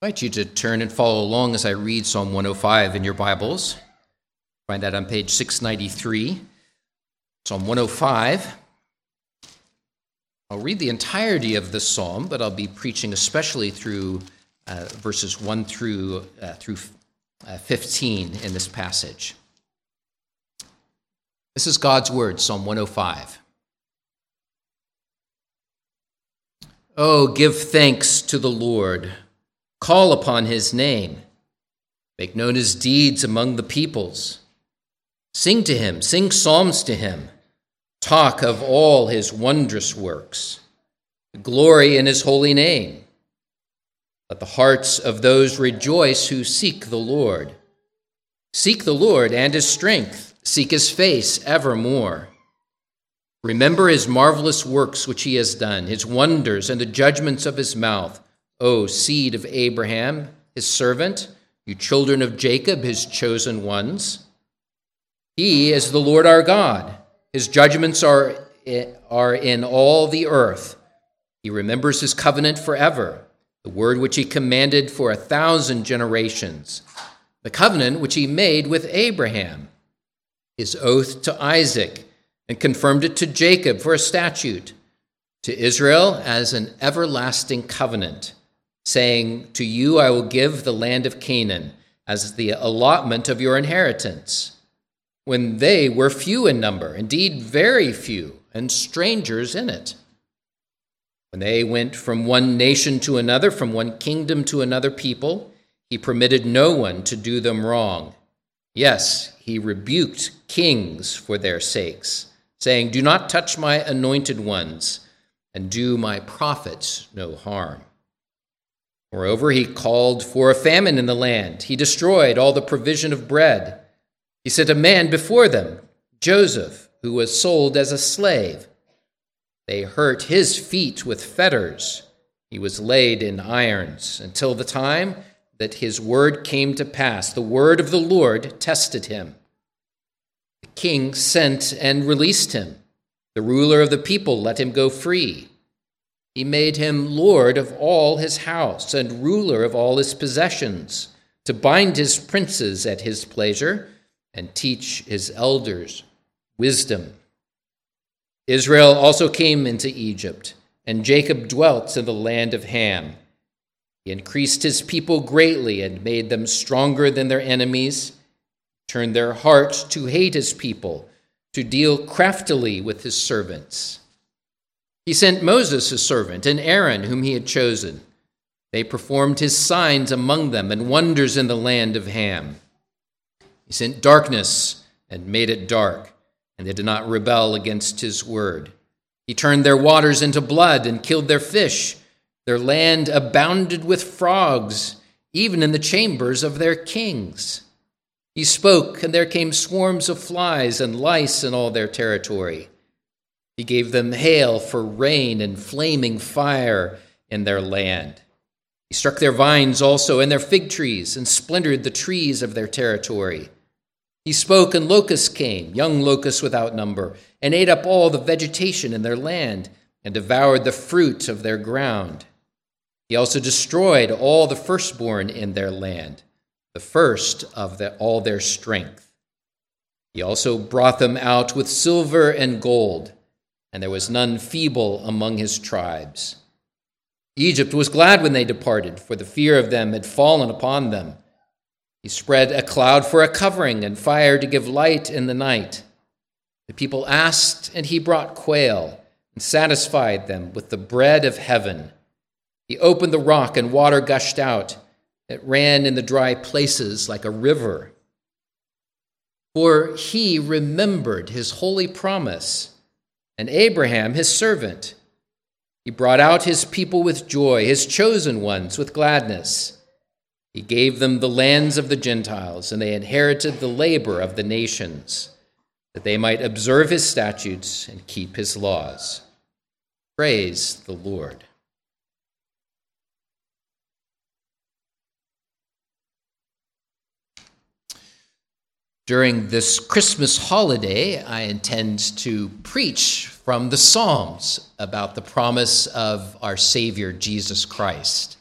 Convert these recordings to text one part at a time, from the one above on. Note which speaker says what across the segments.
Speaker 1: I invite you to turn and follow along as I read Psalm 105 in your Bibles. Find that on page 693. Psalm 105. I'll read the entirety of this psalm, but I'll be preaching especially through uh, verses 1 through, uh, through uh, 15 in this passage. This is God's word, Psalm 105. Oh, give thanks to the Lord Call upon his name. Make known his deeds among the peoples. Sing to him, sing psalms to him. Talk of all his wondrous works. Glory in his holy name. Let the hearts of those rejoice who seek the Lord. Seek the Lord and his strength, seek his face evermore. Remember his marvelous works which he has done, his wonders and the judgments of his mouth O seed of Abraham, his servant, you children of Jacob, his chosen ones. He is the Lord our God. His judgments are, are in all the earth. He remembers his covenant forever, the word which he commanded for a thousand generations, the covenant which he made with Abraham, his oath to Isaac, and confirmed it to Jacob for a statute, to Israel as an everlasting covenant saying, To you I will give the land of Canaan as the allotment of your inheritance. When they were few in number, indeed very few, and strangers in it. When they went from one nation to another, from one kingdom to another people, he permitted no one to do them wrong. Yes, he rebuked kings for their sakes, saying, Do not touch my anointed ones, and do my prophets no harm. Moreover, he called for a famine in the land. He destroyed all the provision of bread. He sent a man before them, Joseph, who was sold as a slave. They hurt his feet with fetters. He was laid in irons until the time that his word came to pass. The word of the Lord tested him. The king sent and released him. The ruler of the people let him go free. He made him lord of all his house and ruler of all his possessions, to bind his princes at his pleasure and teach his elders wisdom. Israel also came into Egypt, and Jacob dwelt in the land of Ham. He increased his people greatly and made them stronger than their enemies, turned their heart to hate his people, to deal craftily with his servants. He sent Moses, his servant, and Aaron, whom he had chosen. They performed his signs among them and wonders in the land of Ham. He sent darkness and made it dark, and they did not rebel against his word. He turned their waters into blood and killed their fish. Their land abounded with frogs, even in the chambers of their kings. He spoke, and there came swarms of flies and lice in all their territory. He gave them hail for rain and flaming fire in their land. He struck their vines also and their fig trees and splintered the trees of their territory. He spoke, and locusts came, young locusts without number, and ate up all the vegetation in their land and devoured the fruit of their ground. He also destroyed all the firstborn in their land, the first of the, all their strength. He also brought them out with silver and gold and there was none feeble among his tribes. Egypt was glad when they departed, for the fear of them had fallen upon them. He spread a cloud for a covering and fire to give light in the night. The people asked, and he brought quail and satisfied them with the bread of heaven. He opened the rock, and water gushed out. It ran in the dry places like a river. For he remembered his holy promise and Abraham, his servant. He brought out his people with joy, his chosen ones with gladness. He gave them the lands of the Gentiles, and they inherited the labor of the nations, that they might observe his statutes and keep his laws. Praise the Lord. During this Christmas holiday, I intend to preach from the Psalms about the promise of our Savior Jesus Christ.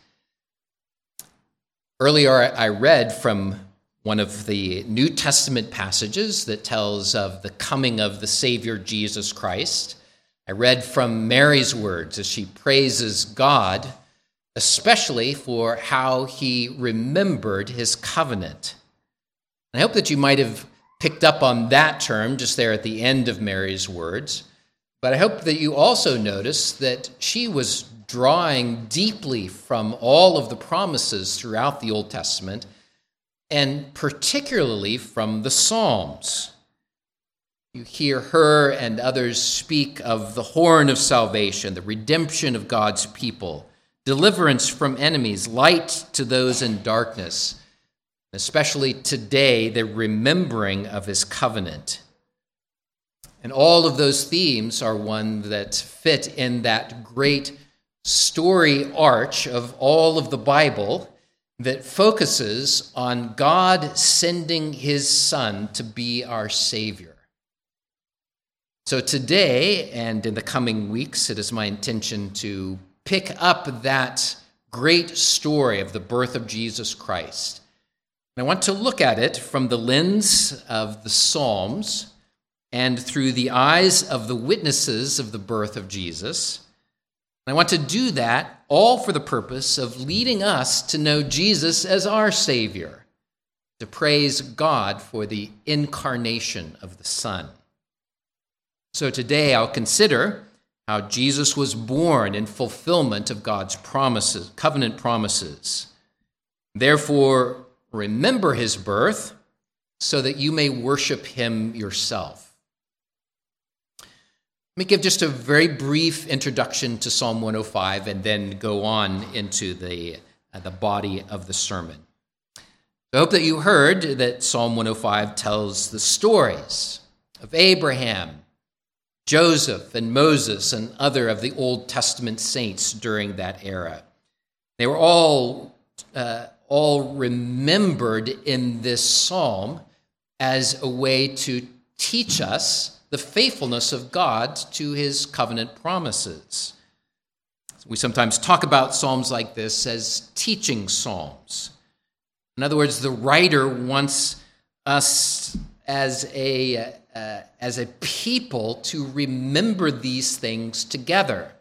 Speaker 1: Earlier, I read from one of the New Testament passages that tells of the coming of the Savior Jesus Christ. I read from Mary's words as she praises God, especially for how he remembered his covenant. I hope that you might have picked up on that term just there at the end of Mary's words, but I hope that you also notice that she was drawing deeply from all of the promises throughout the Old Testament and particularly from the Psalms. You hear her and others speak of the horn of salvation, the redemption of God's people, deliverance from enemies, light to those in darkness, especially today, the remembering of his covenant. And all of those themes are one that fit in that great story arch of all of the Bible that focuses on God sending his Son to be our Savior. So, today and in the coming weeks, it is my intention to pick up that great story of the birth of Jesus Christ. And I want to look at it from the lens of the Psalms and through the eyes of the witnesses of the birth of Jesus and I want to do that all for the purpose of leading us to know Jesus as our Savior, to praise God for the incarnation of the Son. So today I'll consider how Jesus was born in fulfillment of God's promises, covenant promises. Therefore, remember his birth so that you may worship him yourself. Let me give just a very brief introduction to Psalm 105 and then go on into the, uh, the body of the sermon. I hope that you heard that Psalm 105 tells the stories of Abraham, Joseph, and Moses, and other of the Old Testament saints during that era. They were all, uh, all remembered in this psalm as a way to teach us the faithfulness of God to his covenant promises. We sometimes talk about psalms like this as teaching psalms. In other words, the writer wants us as a, uh, as a people to remember these things together.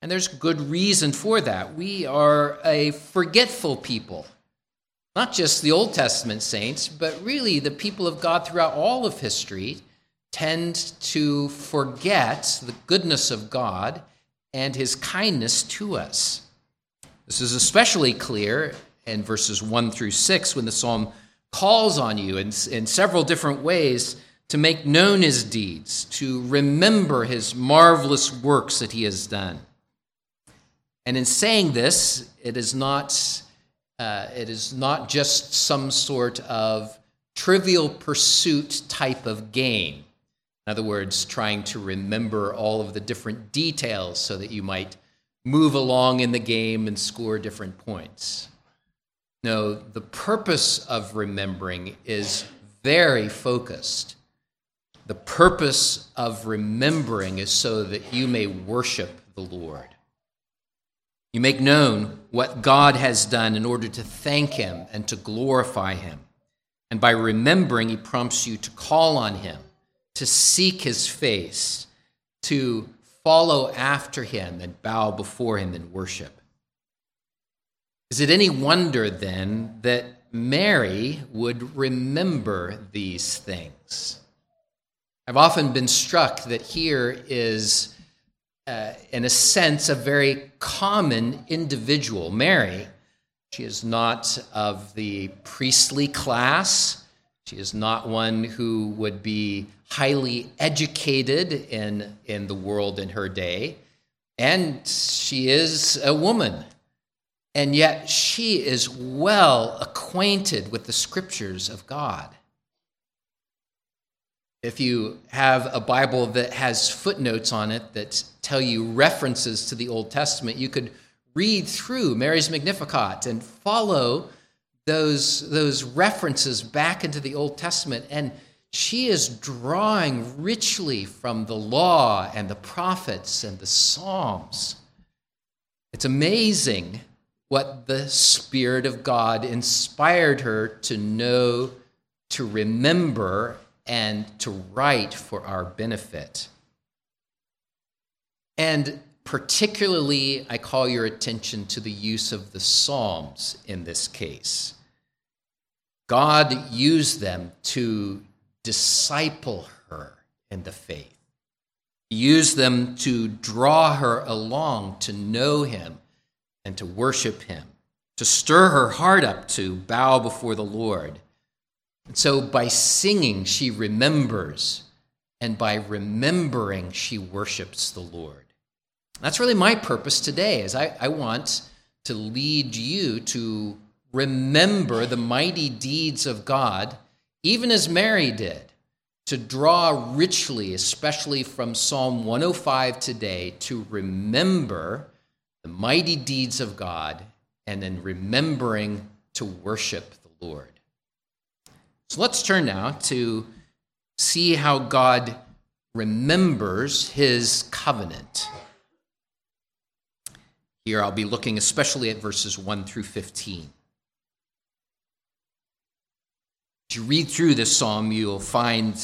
Speaker 1: And there's good reason for that. We are a forgetful people. Not just the Old Testament saints, but really the people of God throughout all of history tend to forget the goodness of God and his kindness to us. This is especially clear in verses 1 through 6 when the psalm calls on you in, in several different ways to make known his deeds, to remember his marvelous works that he has done. And in saying this, it is not, uh, it is not just some sort of trivial pursuit type of game. In other words, trying to remember all of the different details so that you might move along in the game and score different points. No, the purpose of remembering is very focused. The purpose of remembering is so that you may worship the Lord. You make known what God has done in order to thank Him and to glorify Him. And by remembering, He prompts you to call on Him to seek his face, to follow after him and bow before him in worship. Is it any wonder then that Mary would remember these things? I've often been struck that here is, uh, in a sense, a very common individual. Mary, she is not of the priestly class. She is not one who would be highly educated in, in the world in her day, and she is a woman. And yet she is well acquainted with the scriptures of God. If you have a Bible that has footnotes on it that tell you references to the Old Testament, you could read through Mary's Magnificat and follow those, those references back into the Old Testament and she is drawing richly from the law and the prophets and the Psalms. It's amazing what the Spirit of God inspired her to know, to remember, and to write for our benefit. And particularly, I call your attention to the use of the Psalms in this case. God used them to disciple her in the faith, he used them to draw her along to know Him and to worship Him, to stir her heart up to bow before the Lord. So by singing, she remembers, and by remembering, she worships the Lord. That's really my purpose today, is I, I want to lead you to remember the mighty deeds of God, even as Mary did, to draw richly, especially from Psalm 105 today, to remember the mighty deeds of God and in remembering to worship the Lord. So let's turn now to see how God remembers his covenant. Here I'll be looking especially at verses 1 through 15. As you read through this psalm, you'll find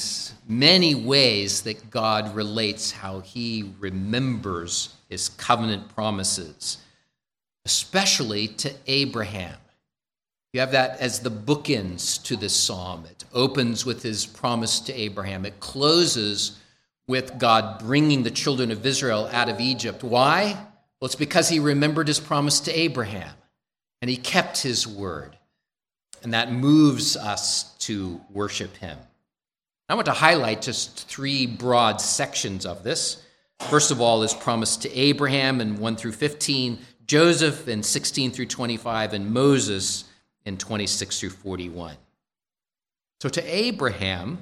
Speaker 1: many ways that God relates how he remembers his covenant promises, especially to Abraham. You have that as the bookends to this psalm. It opens with his promise to Abraham, it closes with God bringing the children of Israel out of Egypt. Why? Well, it's because he remembered his promise to Abraham and he kept his word. And that moves us to worship him. I want to highlight just three broad sections of this. First of all, his promise to Abraham in 1 through 15, Joseph in 16 through 25, and Moses in 26 through 41. So to Abraham,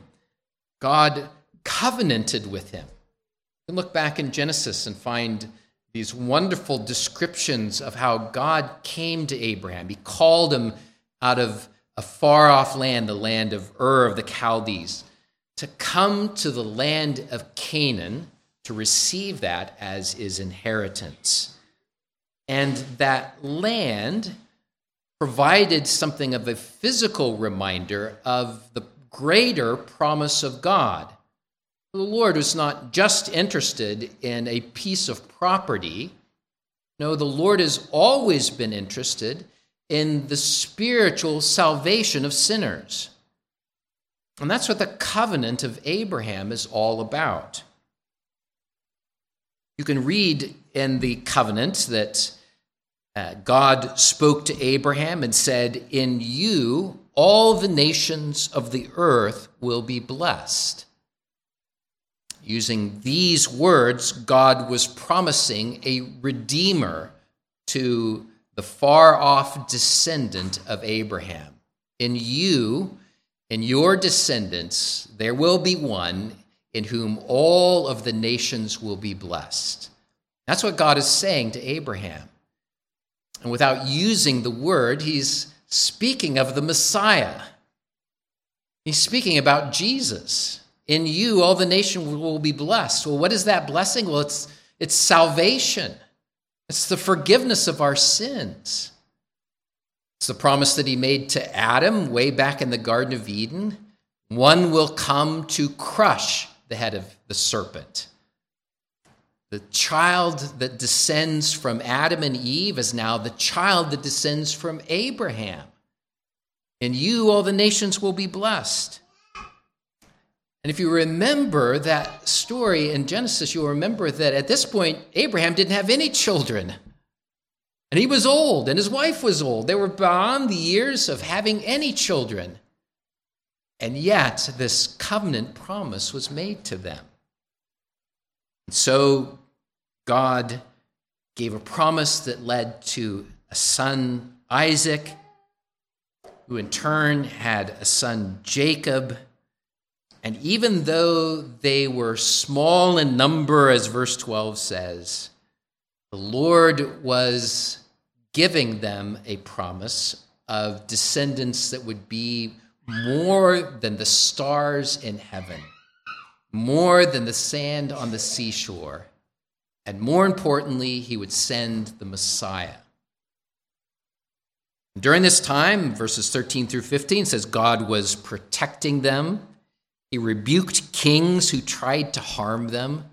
Speaker 1: God covenanted with him. You can look back in Genesis and find these wonderful descriptions of how God came to Abraham. He called him out of a far off land, the land of Ur of the Chaldees, to come to the land of Canaan to receive that as his inheritance. And that land provided something of a physical reminder of the greater promise of God the Lord was not just interested in a piece of property. No, the Lord has always been interested in the spiritual salvation of sinners. And that's what the covenant of Abraham is all about. You can read in the covenant that uh, God spoke to Abraham and said, In you all the nations of the earth will be blessed. Using these words, God was promising a redeemer to the far off descendant of Abraham. In you, in your descendants, there will be one in whom all of the nations will be blessed. That's what God is saying to Abraham. And without using the word, he's speaking of the Messiah. He's speaking about Jesus. In you, all the nation will be blessed. Well, what is that blessing? Well, it's, it's salvation, it's the forgiveness of our sins. It's the promise that he made to Adam way back in the Garden of Eden. One will come to crush the head of the serpent. The child that descends from Adam and Eve is now the child that descends from Abraham. In you, all the nations will be blessed. And if you remember that story in Genesis, you'll remember that at this point, Abraham didn't have any children. And he was old, and his wife was old. They were beyond the years of having any children. And yet, this covenant promise was made to them. And so, God gave a promise that led to a son, Isaac, who in turn had a son, Jacob. And even though they were small in number, as verse 12 says, the Lord was giving them a promise of descendants that would be more than the stars in heaven, more than the sand on the seashore, and more importantly, he would send the Messiah. During this time, verses 13 through 15 says God was protecting them. He rebuked kings who tried to harm them.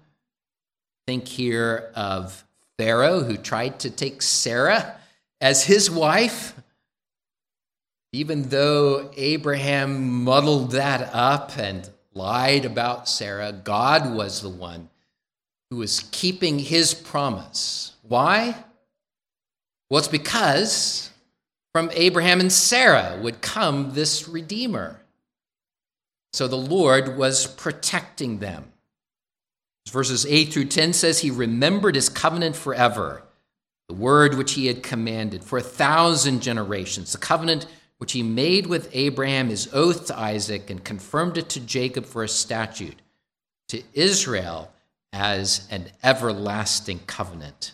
Speaker 1: Think here of Pharaoh who tried to take Sarah as his wife. Even though Abraham muddled that up and lied about Sarah, God was the one who was keeping his promise. Why? Well, it's because from Abraham and Sarah would come this Redeemer. So the Lord was protecting them. Verses 8 through 10 says, He remembered his covenant forever, the word which he had commanded for a thousand generations, the covenant which he made with Abraham, his oath to Isaac, and confirmed it to Jacob for a statute, to Israel as an everlasting covenant.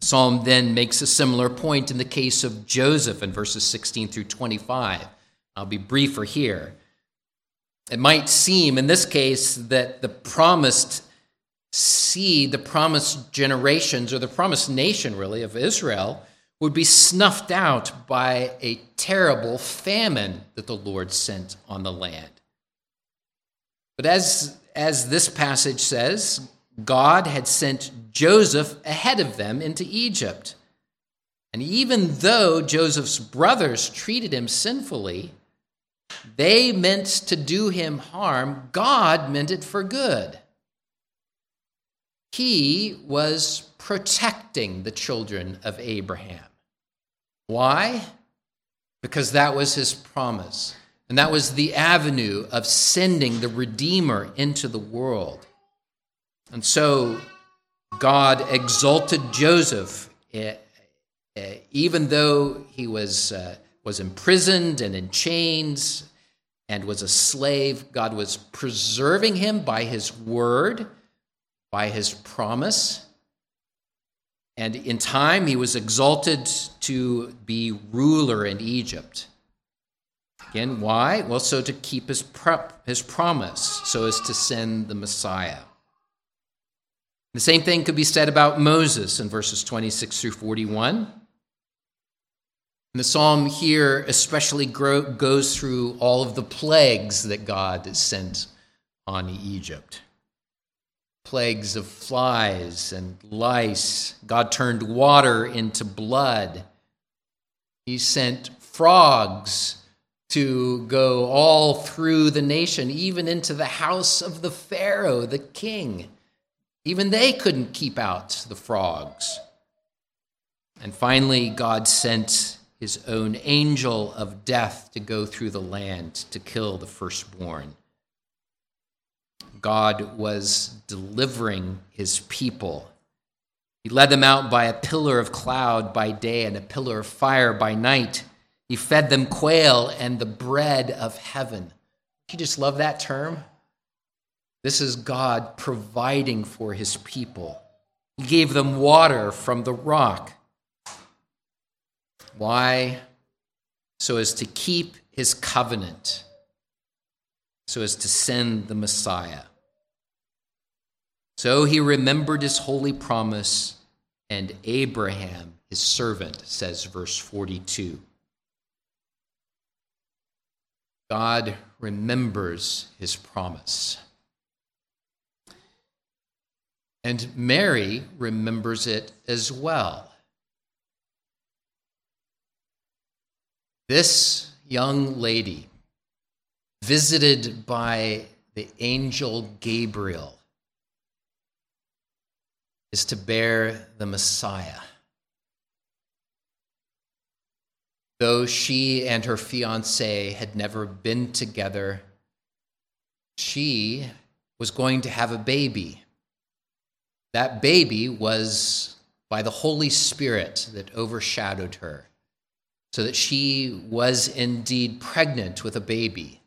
Speaker 1: Psalm then makes a similar point in the case of Joseph in verses 16 through 25. I'll be briefer here. It might seem in this case that the promised seed, the promised generations, or the promised nation, really, of Israel, would be snuffed out by a terrible famine that the Lord sent on the land. But as, as this passage says, God had sent Joseph ahead of them into Egypt. And even though Joseph's brothers treated him sinfully, they meant to do him harm, God meant it for good. He was protecting the children of Abraham. Why? Because that was his promise. And that was the avenue of sending the Redeemer into the world. And so God exalted Joseph, eh, eh, even though he was, uh, was imprisoned and in chains and was a slave. God was preserving him by his word, by his promise. And in time, he was exalted to be ruler in Egypt. Again, why? Well, so to keep his, prep, his promise, so as to send the Messiah. The same thing could be said about Moses in verses 26 through 41. And the psalm here especially grow, goes through all of the plagues that God sent on Egypt plagues of flies and lice. God turned water into blood. He sent frogs to go all through the nation, even into the house of the Pharaoh, the king. Even they couldn't keep out the frogs. And finally, God sent his own angel of death to go through the land to kill the firstborn. God was delivering his people. He led them out by a pillar of cloud by day and a pillar of fire by night. He fed them quail and the bread of heaven. You just love that term? This is God providing for his people. He gave them water from the rock. Why? So as to keep his covenant, so as to send the Messiah. So he remembered his holy promise, and Abraham, his servant, says verse 42. God remembers his promise. And Mary remembers it as well. This young lady, visited by the angel Gabriel, is to bear the Messiah. Though she and her fiance had never been together, she was going to have a baby. That baby was by the Holy Spirit that overshadowed her, so that she was indeed pregnant with a baby.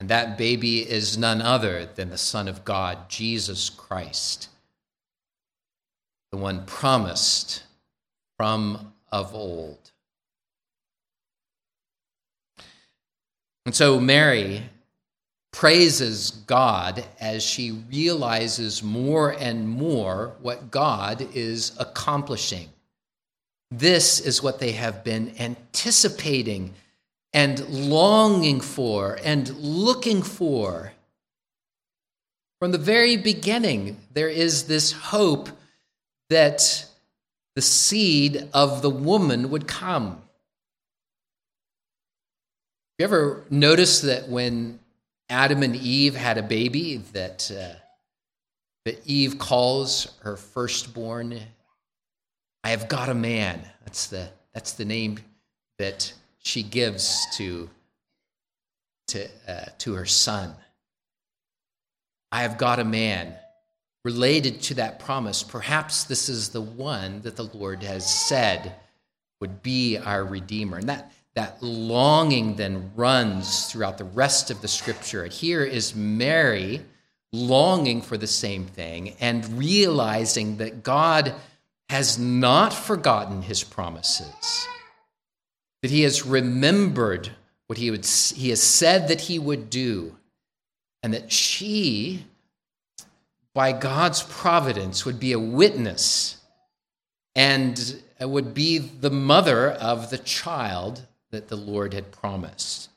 Speaker 1: And that baby is none other than the Son of God, Jesus Christ, the one promised from of old. And so Mary praises God as she realizes more and more what God is accomplishing. This is what they have been anticipating and longing for and looking for. From the very beginning, there is this hope that the seed of the woman would come. You ever notice that when Adam and Eve had a baby, that, uh, that Eve calls her firstborn, I have got a man. That's the, that's the name that she gives to, to, uh, to her son. I have got a man. Related to that promise, perhaps this is the one that the Lord has said would be our Redeemer. And that, that longing then runs throughout the rest of the scripture. Here is Mary longing for the same thing and realizing that God has not forgotten his promises that he has remembered what he, would, he has said that he would do, and that she, by God's providence, would be a witness and would be the mother of the child that the Lord had promised.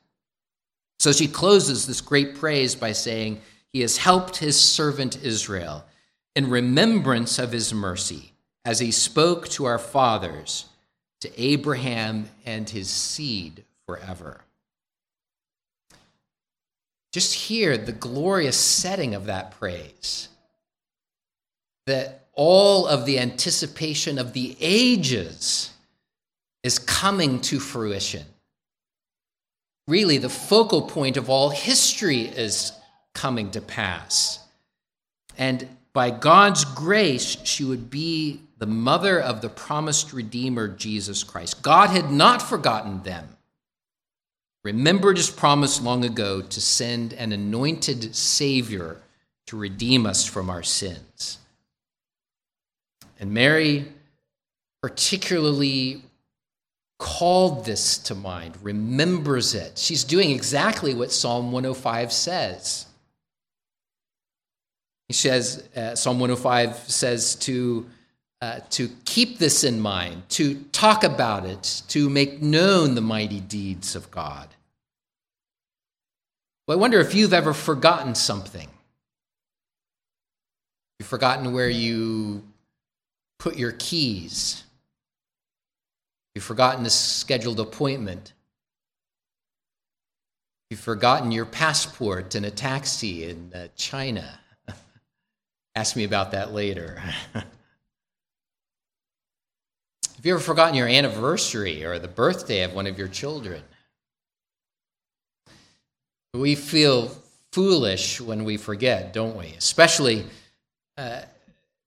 Speaker 1: So she closes this great praise by saying, He has helped his servant Israel in remembrance of his mercy, as he spoke to our fathers to Abraham and his seed forever. Just hear the glorious setting of that praise. That all of the anticipation of the ages is coming to fruition. Really, the focal point of all history is coming to pass. And by God's grace, she would be the mother of the promised Redeemer, Jesus Christ. God had not forgotten them, remembered his promise long ago to send an anointed Savior to redeem us from our sins. And Mary particularly called this to mind, remembers it. She's doing exactly what Psalm 105 says. He says, uh, Psalm 105 says to uh, to keep this in mind, to talk about it, to make known the mighty deeds of God. Well, I wonder if you've ever forgotten something. You've forgotten where you put your keys. You've forgotten a scheduled appointment. You've forgotten your passport in a taxi in uh, China. Ask me about that later. Have you ever forgotten your anniversary or the birthday of one of your children? We feel foolish when we forget, don't we? Especially uh,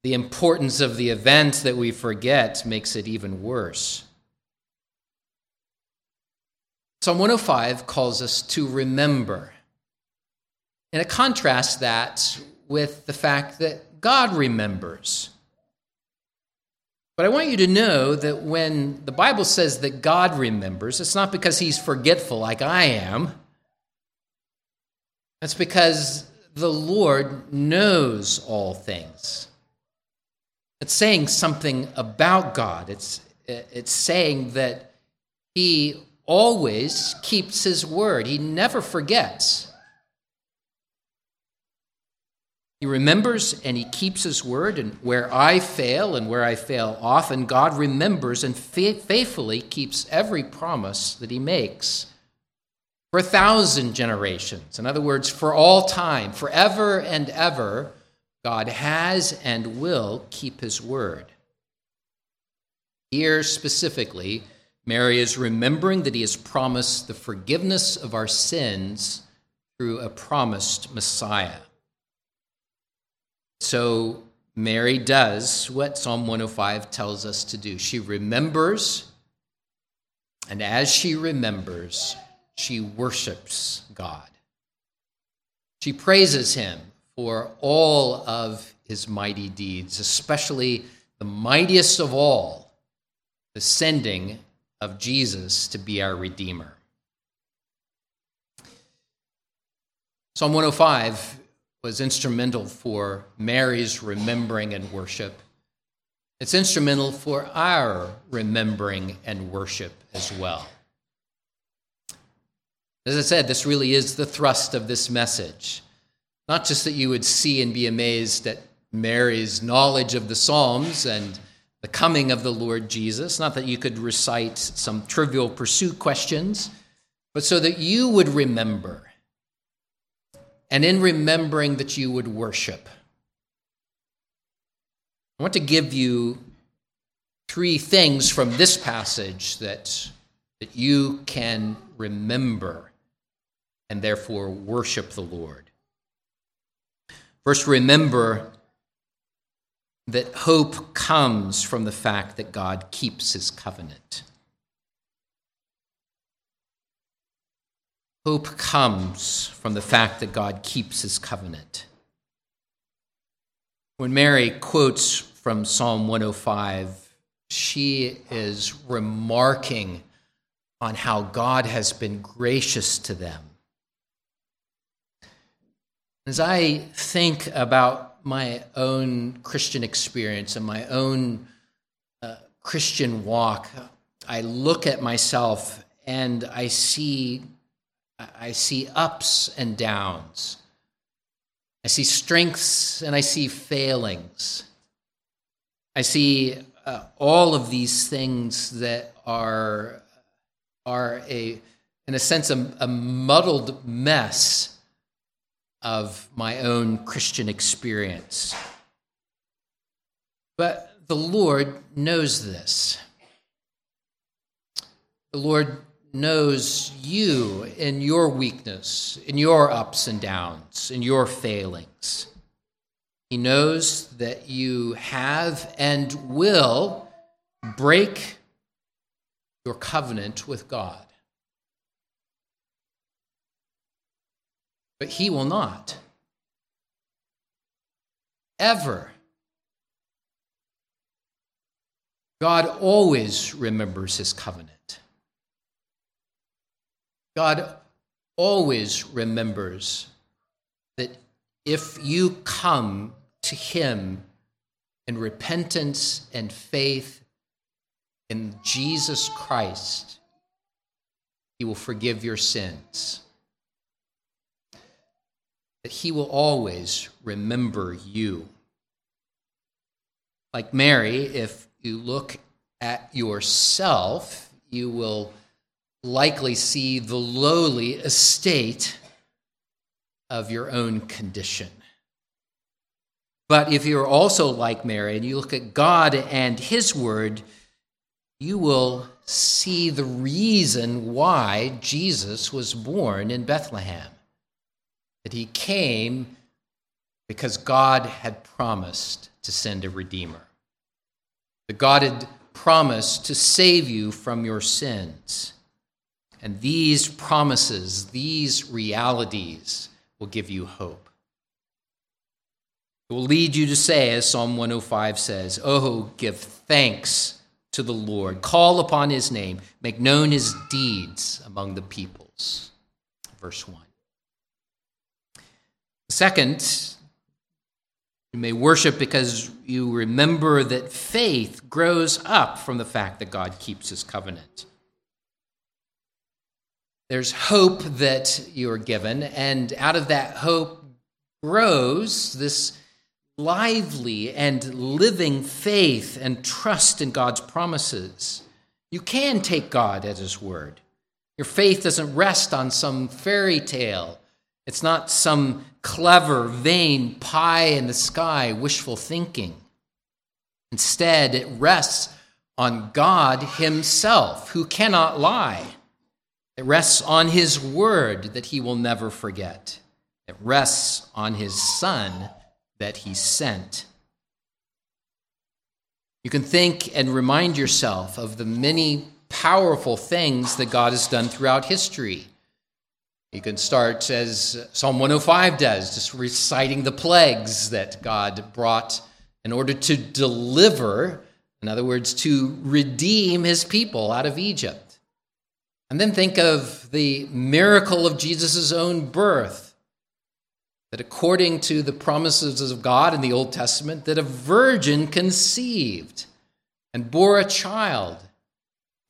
Speaker 1: the importance of the event that we forget makes it even worse. Psalm 105 calls us to remember. And it contrasts that with the fact that God remembers. But I want you to know that when the Bible says that God remembers, it's not because he's forgetful like I am. That's because the Lord knows all things. It's saying something about God. It's, it's saying that he always keeps his word, he never forgets. He remembers and he keeps his word, and where I fail and where I fail often, God remembers and faithfully keeps every promise that he makes for a thousand generations. In other words, for all time, forever and ever, God has and will keep his word. Here specifically, Mary is remembering that he has promised the forgiveness of our sins through a promised Messiah. So Mary does what Psalm 105 tells us to do. She remembers, and as she remembers, she worships God. She praises him for all of his mighty deeds, especially the mightiest of all, the sending of Jesus to be our Redeemer. Psalm 105 was instrumental for Mary's remembering and worship. It's instrumental for our remembering and worship as well. As I said, this really is the thrust of this message. Not just that you would see and be amazed at Mary's knowledge of the Psalms and the coming of the Lord Jesus, not that you could recite some trivial pursuit questions, but so that you would remember. And in remembering that you would worship. I want to give you three things from this passage that, that you can remember and therefore worship the Lord. First, remember that hope comes from the fact that God keeps his covenant. Hope comes from the fact that God keeps his covenant. When Mary quotes from Psalm 105, she is remarking on how God has been gracious to them. As I think about my own Christian experience and my own uh, Christian walk, I look at myself and I see I see ups and downs. I see strengths and I see failings. I see uh, all of these things that are, are a, in a sense, a, a muddled mess of my own Christian experience. But the Lord knows this. The Lord knows you in your weakness, in your ups and downs, in your failings. He knows that you have and will break your covenant with God. But He will not. Ever. God always remembers His covenant. God always remembers that if you come to Him in repentance and faith in Jesus Christ, He will forgive your sins. That He will always remember you. Like Mary, if you look at yourself, you will likely see the lowly estate of your own condition. But if you're also like Mary and you look at God and His Word, you will see the reason why Jesus was born in Bethlehem. That He came because God had promised to send a Redeemer. That God had promised to save you from your sins. And these promises, these realities will give you hope. It will lead you to say, as Psalm 105 says, Oh, give thanks to the Lord, call upon his name, make known his deeds among the peoples. Verse 1. Second, you may worship because you remember that faith grows up from the fact that God keeps his covenant. There's hope that you are given, and out of that hope grows this lively and living faith and trust in God's promises. You can take God at His word. Your faith doesn't rest on some fairy tale. It's not some clever, vain, pie in the sky wishful thinking. Instead, it rests on God Himself, who cannot lie. It rests on his word that he will never forget. It rests on his son that he sent. You can think and remind yourself of the many powerful things that God has done throughout history. You can start as Psalm 105 does, just reciting the plagues that God brought in order to deliver, in other words, to redeem his people out of Egypt. And then think of the miracle of Jesus' own birth. That according to the promises of God in the Old Testament, that a virgin conceived. and bore a child.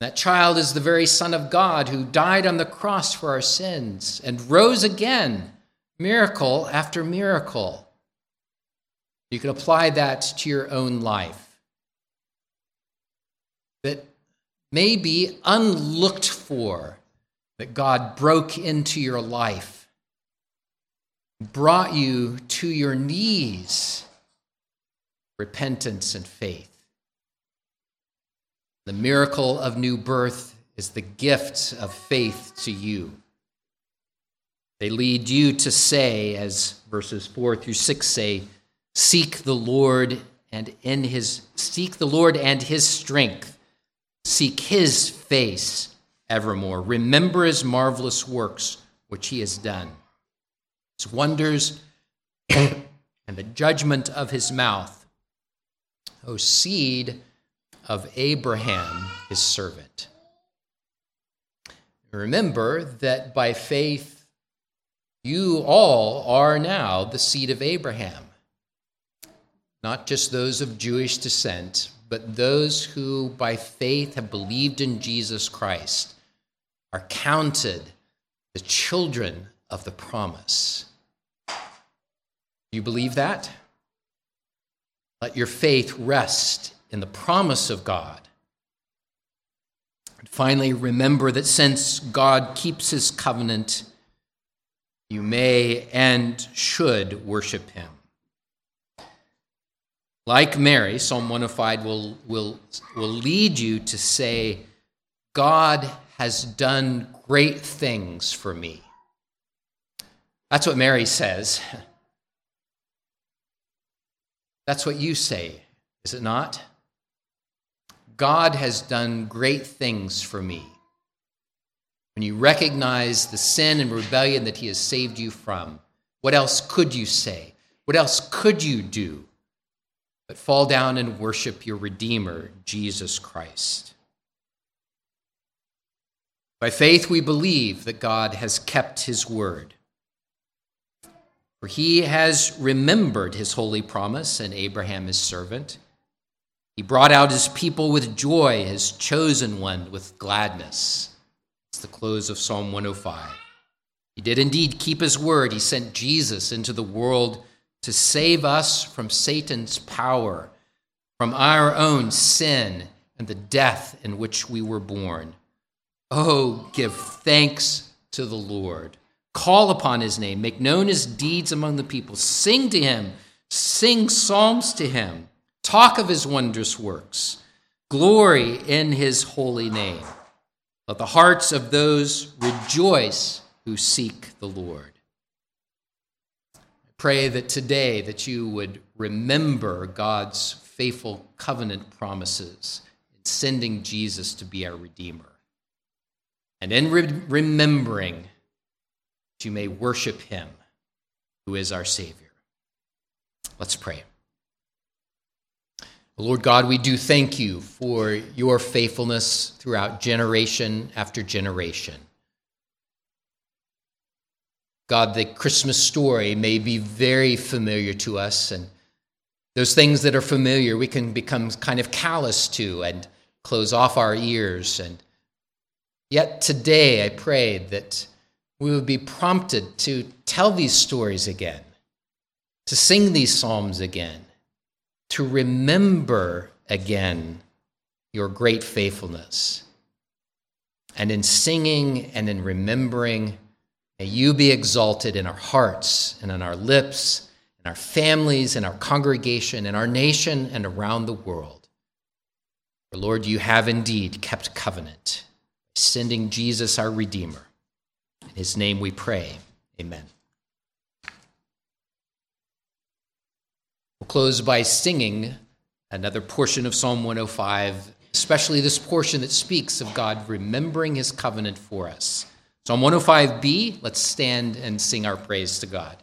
Speaker 1: That child is the very Son of God who died on the cross for our sins and rose again, miracle after miracle. You can apply that to your own life. That may be unlooked for, that God broke into your life, brought you to your knees, repentance and faith. The miracle of new birth is the gift of faith to you. They lead you to say, as verses 4 through 6 say, seek the Lord and in his seek the Lord and his strength. Seek his face evermore. Remember his marvelous works which he has done. His wonders and the judgment of his mouth. O seed of Abraham, his servant. Remember that by faith, you all are now the seed of Abraham. Not just those of Jewish descent, but those who by faith have believed in Jesus Christ are counted the children of the promise. You believe that? Let your faith rest in the promise of God. And finally, remember that since God keeps his covenant, you may and should worship him. Like Mary, Psalm 105 will, will, will lead you to say, God has done great things for me. That's what Mary says. That's what you say, is it not? God has done great things for me. When you recognize the sin and rebellion that He has saved you from, what else could you say? What else could you do but fall down and worship your Redeemer, Jesus Christ? By faith, we believe that God has kept His word. For He has remembered His holy promise and Abraham, His servant. He brought out his people with joy, his chosen one with gladness. It's the close of Psalm 105. He did indeed keep his word. He sent Jesus into the world to save us from Satan's power, from our own sin and the death in which we were born. Oh, give thanks to the Lord. Call upon his name. Make known his deeds among the people. Sing to him. Sing psalms to him. Talk of his wondrous works. Glory in his holy name. Let the hearts of those rejoice who seek the Lord. I pray that today that you would remember God's faithful covenant promises in sending Jesus to be our redeemer. And in re- remembering that you may worship him who is our savior. Let's pray. Lord God, we do thank you for your faithfulness throughout generation after generation. God, the Christmas story may be very familiar to us, and those things that are familiar we can become kind of callous to and close off our ears. And yet today I pray that we would be prompted to tell these stories again, to sing these psalms again to remember again your great faithfulness. And in singing and in remembering, may you be exalted in our hearts and on our lips, in our families, in our congregation, in our nation, and around the world. For Lord, you have indeed kept covenant, sending Jesus our Redeemer. In his name we pray. Amen. We'll close by singing another portion of Psalm 105, especially this portion that speaks of God remembering his covenant for us. Psalm 105b, let's stand and sing our praise to God.